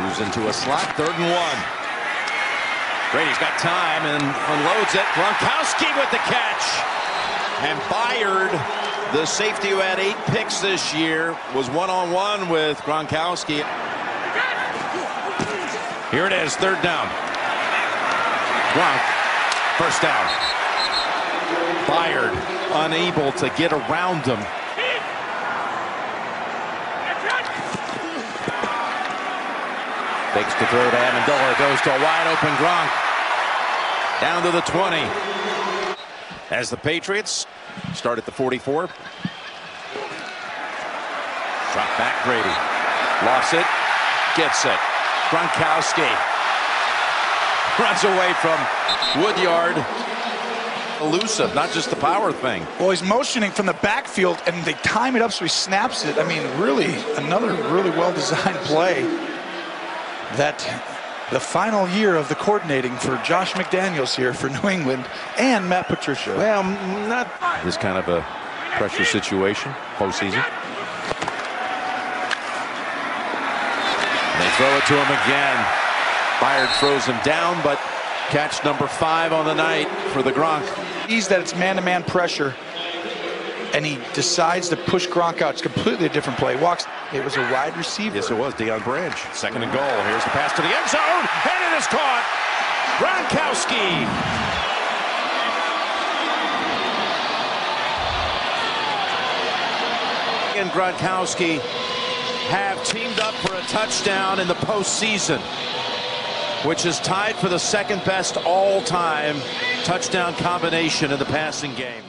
Moves into a slot, third and one. Brady's got time and unloads it. Gronkowski with the catch. And Byard, the safety who had eight picks this year, was one-on-one with Gronkowski. Here it is, third down. Gronk, first down. Byard unable to get around him. Fakes to throw to Amendola. Goes to a wide open Gronk. Down to the 20. As the Patriots start at the 44. Drop back Brady. Lost it. Gets it. Gronkowski. Runs away from Woodyard. Elusive, not just the power thing. Well, he's motioning from the backfield, and they time it up so he snaps it. I mean, really, another really well-designed play that the final year of the coordinating for Josh McDaniels here for New England and Matt Patricia. Well, not this kind of a pressure situation postseason. They throw it to him again. Byard throws him down, but catch number five on the night for the Gronk. He's that it's man-to-man -man pressure, and he decides to push Gronk out. It's completely a different play. Walks. It was a wide receiver. Yes, it was. Deion Branch. Second and goal. Here's the pass to the end zone, and it is caught. Gronkowski. And Gronkowski have teamed up for a touchdown in the postseason which is tied for the second best all-time touchdown combination in the passing game.